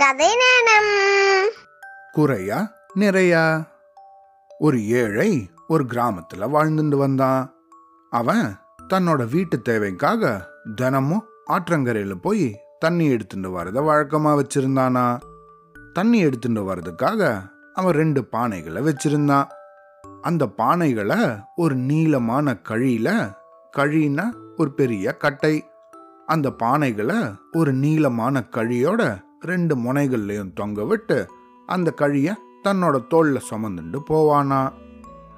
கதை நேரம். குறையா? நிறையா. ஒரு ஏழை ஒரு கிராமத்துல வாழ்ந்துட்டு வந்தான். அவன் தன்னோட வீட்டு தேவைக்காக தினமும் ஆற்றங்கரையில போய் தண்ணி எடுத்துட்டு வரத வழக்கமா வச்சிருந்தானா. தண்ணி எடுத்துட்டு வர்றதுக்காக அவன் ரெண்டு பானைகளை வச்சிருந்தான். அந்த பானைகளை ஒரு நீளமான கழியில கழின்னா ஒரு பெரிய கட்டை. அந்த பானைகளை ஒரு நீளமான கழியோட ரெண்டு முனைகள்லையும் தொங்க விட்டு அந்த கழியை தன்னோட தோல்ல சுமந்துண்டு போவானா.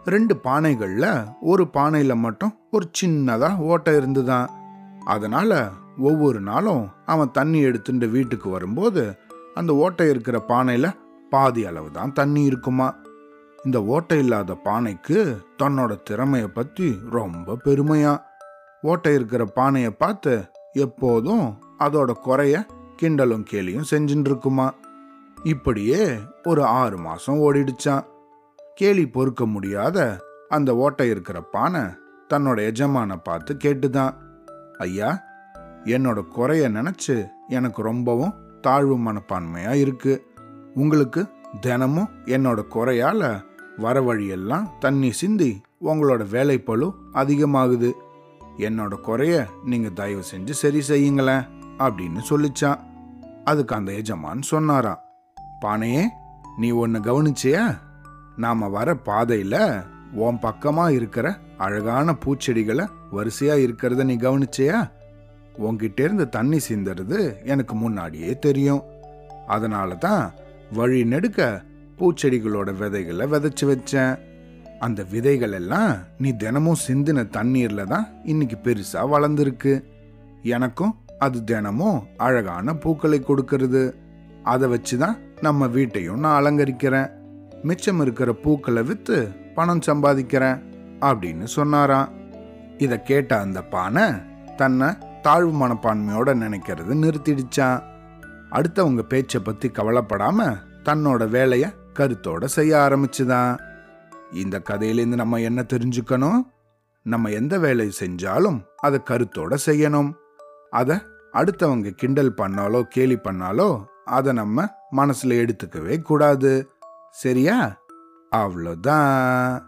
ரெண்டு பானைகளில் ஒரு பானையில் மட்டும் ஒரு சின்னதாக ஓட்டை இருந்துதான். அதனால ஒவ்வொரு நாளும் அவன் தண்ணி எடுத்துட்டு வீட்டுக்கு வரும்போது அந்த ஓட்டை இருக்கிற பானையில் பாதி அளவு தான் தண்ணி இருக்குமா. இந்த ஓட்டை இல்லாத பானைக்கு தன்னோட திறமையை பற்றி ரொம்ப பெருமையா. ஓட்டை இருக்கிற பானையை பார்த்து எப்போதும் அதோட குறைய கிண்டலும் கேலியும் செஞ்சுட்டு இருக்குமா இப்படியே ஒரு ஆறு மாசம் ஓடிடுச்சான் கேலி பொறுக்க முடியாத அந்த ஓட்டை இருக்கிற பானை தன்னோட எஜமான பார்த்து கேட்டுதான். ஐயா என்னோட குறைய நினைச்சு எனக்கு ரொம்பவும் தாழ்வு மனப்பான்மையா இருக்கு. உங்களுக்கு தினமும் என்னோட குறையால வர வழியெல்லாம் தண்ணி சிந்தி உங்களோட வேலைப்பழு அதிகமாகுது. என்னோட குறைய நீங்க தயவு செஞ்சு சரி செய்யுங்களேன் அப்படின்னு சொல்லிச்சான். அதுக்கு அந்த எஜமான் சொன்னாராம் பானையே நீ ஒன்னு கவனிச்சியா? நாம வர பாதையில உன் பக்கமா இருக்கிற அழகான பூச்செடிகளை வரிசையா இருக்கிறத நீ கவனிச்சியா? உன்கிட்ட இருந்து தண்ணி சிந்துறது எனக்கு முன்னாடியே தெரியும். அதனால தான் வழி நெடுக்க பூச்செடிகளோட விதைகளை விதைச்சு வச்சேன். அந்த விதைகள் எல்லாம் நீ தினமும் சிந்தின தண்ணீர்ல தான் இன்னைக்கு பெருசா வளர்ந்துருக்கு. எனக்கும் அது தினமும் அழகான பூக்களை கொடுக்கறது. அதை வச்சு தான் நம்ம வீட்டையும் நான் அலங்கரிக்கிறேன். மிச்சம் இருக்கிற பூக்களை விற்று பணம் சம்பாதிக்கிறேன் அப்படின்னு சொன்னாராம். இதை கேட்ட அந்த பானை தன்னை தாழ்வு மனப்பான்மையோட நினைக்கிறது நிறுத்திடுச்சான் அடுத்தவங்க பேச்சை பற்றி கவலைப்படாம தன்னோட வேலையை கருத்தோட செய்ய ஆரம்பிச்சுதான். இந்த கதையிலேருந்து நம்ம என்ன தெரிஞ்சுக்கணும்? நம்ம எந்த வேலையை செஞ்சாலும் அதை கருத்தோட செய்யணும். அதை அடுத்தவங்க கிண்டல் பண்ணாலோ கேலி பண்ணாலோ அதை நம்ம மனசுல எடுத்துக்கவே கூடாது. சரியா? அவ்வளோதான்